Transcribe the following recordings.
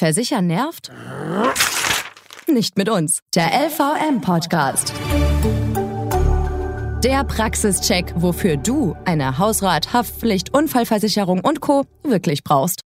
Versichern nervt? Nicht mit uns. Der LVM-Podcast. Der Praxischeck, wofür du eine Hausrat, Haftpflicht, Unfallversicherung und Co. wirklich brauchst.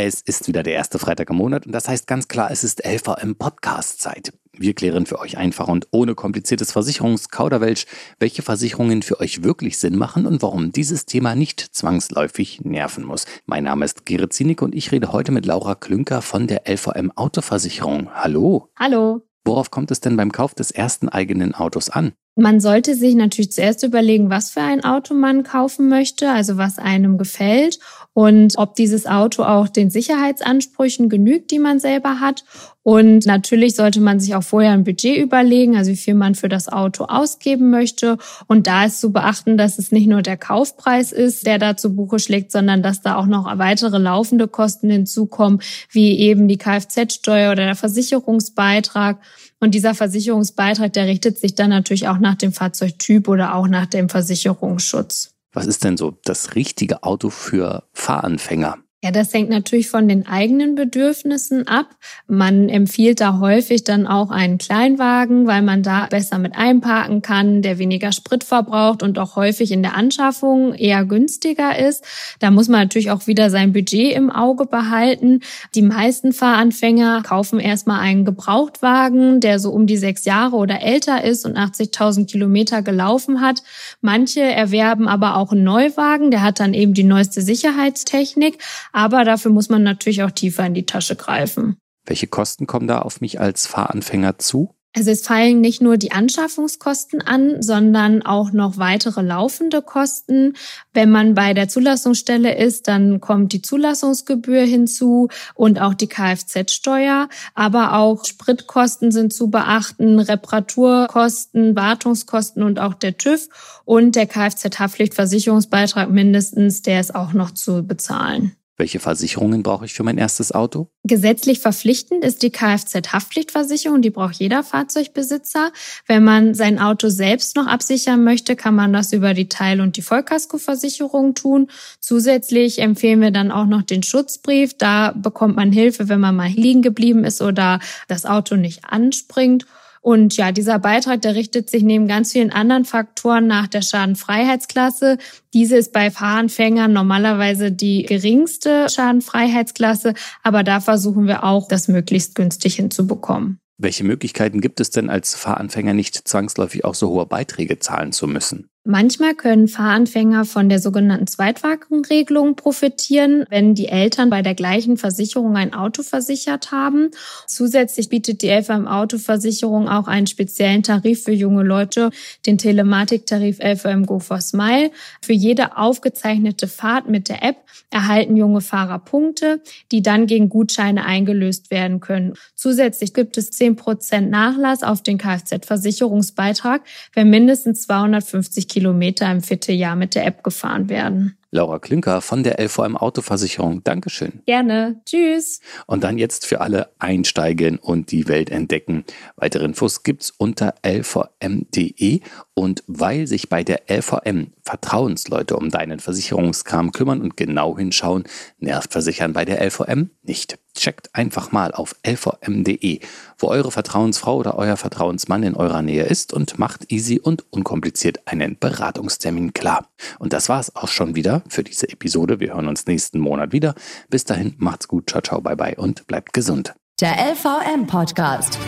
Es ist wieder der erste Freitag im Monat und das heißt ganz klar, es ist LVM Podcast Zeit. Wir klären für euch einfach und ohne kompliziertes Versicherungskauderwelsch, welche Versicherungen für euch wirklich Sinn machen und warum dieses Thema nicht zwangsläufig nerven muss. Mein Name ist Gerrit Zienig und ich rede heute mit Laura Klünker von der LVM Autoversicherung. Hallo. Hallo. Worauf kommt es denn beim Kauf des ersten eigenen Autos an? Man sollte sich natürlich zuerst überlegen, was für ein Auto man kaufen möchte, also was einem gefällt und ob dieses Auto auch den Sicherheitsansprüchen genügt, die man selber hat. Und natürlich sollte man sich auch vorher ein Budget überlegen, also wie viel man für das Auto ausgeben möchte. Und da ist zu beachten, dass es nicht nur der Kaufpreis ist, der da zu Buche schlägt, sondern dass da auch noch weitere laufende Kosten hinzukommen, wie eben die Kfz-Steuer oder der Versicherungsbeitrag. Und dieser Versicherungsbeitrag, der richtet sich dann natürlich auch nach dem Fahrzeugtyp oder auch nach dem Versicherungsschutz. Was ist denn so das richtige Auto für Fahranfänger? Ja, das hängt natürlich von den eigenen Bedürfnissen ab. Man empfiehlt da häufig dann auch einen Kleinwagen, weil man da besser mit einparken kann, der weniger Sprit verbraucht und auch häufig in der Anschaffung eher günstiger ist. Da muss man natürlich auch wieder sein Budget im Auge behalten. Die meisten Fahranfänger kaufen erstmal einen Gebrauchtwagen, der so um die sechs Jahre oder älter ist und 80.000 Kilometer gelaufen hat. Manche erwerben aber auch einen Neuwagen, der hat dann eben die neueste Sicherheitstechnik. Aber dafür muss man natürlich auch tiefer in die Tasche greifen. Welche Kosten kommen da auf mich als Fahranfänger zu? Also es fallen nicht nur die Anschaffungskosten an, sondern auch noch weitere laufende Kosten. Wenn man bei der Zulassungsstelle ist, dann kommt die Zulassungsgebühr hinzu und auch die Kfz-Steuer. Aber auch Spritkosten sind zu beachten, Reparaturkosten, Wartungskosten und auch der TÜV und der Kfz-Haftpflichtversicherungsbeitrag mindestens, der ist auch noch zu bezahlen. Welche Versicherungen brauche ich für mein erstes Auto? Gesetzlich verpflichtend ist die Kfz-Haftpflichtversicherung. Die braucht jeder Fahrzeugbesitzer. Wenn man sein Auto selbst noch absichern möchte, kann man das über die Teil- und die Vollkaskoversicherung tun. Zusätzlich empfehlen wir dann auch noch den Schutzbrief. Da bekommt man Hilfe, wenn man mal liegen geblieben ist oder das Auto nicht anspringt. Und ja, dieser Beitrag, der richtet sich neben ganz vielen anderen Faktoren nach der Schadenfreiheitsklasse. Diese ist bei Fahranfängern normalerweise die geringste Schadenfreiheitsklasse, aber da versuchen wir auch, das möglichst günstig hinzubekommen. Welche Möglichkeiten gibt es denn als Fahranfänger nicht zwangsläufig auch so hohe Beiträge zahlen zu müssen? Manchmal können Fahranfänger von der sogenannten Zweitwagenregelung profitieren, wenn die Eltern bei der gleichen Versicherung ein Auto versichert haben. Zusätzlich bietet die LVM Autoversicherung auch einen speziellen Tarif für junge Leute, den Telematiktarif LVM Go for Smile. Für jede aufgezeichnete Fahrt mit der App erhalten junge Fahrer Punkte, die dann gegen Gutscheine eingelöst werden können. Zusätzlich gibt es 10% Nachlass auf den Kfz-Versicherungsbeitrag, wenn mindestens 250 Kilometer im Vierteljahr mit der App gefahren werden. Laura Klünker von der LVM Autoversicherung. Dankeschön. Gerne. Tschüss. Und dann jetzt für alle einsteigen und die Welt entdecken. Weitere Infos gibt's unter lvm.de und weil sich bei der LVM Vertrauensleute um deinen Versicherungskram kümmern und genau hinschauen, nervt Versichern bei der LVM nicht. Checkt einfach mal auf lvm.de, wo eure Vertrauensfrau oder euer Vertrauensmann in eurer Nähe ist und macht easy und unkompliziert einen Beratungstermin klar. Und das war's auch schon wieder für diese Episode. Wir hören uns nächsten Monat wieder. Bis dahin, macht's gut, ciao, ciao, bye, bye und bleibt gesund. Der LVM Podcast.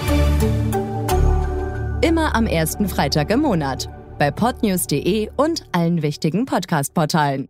Immer am ersten Freitag im Monat. Bei podnews.de und allen wichtigen Podcast-Portalen.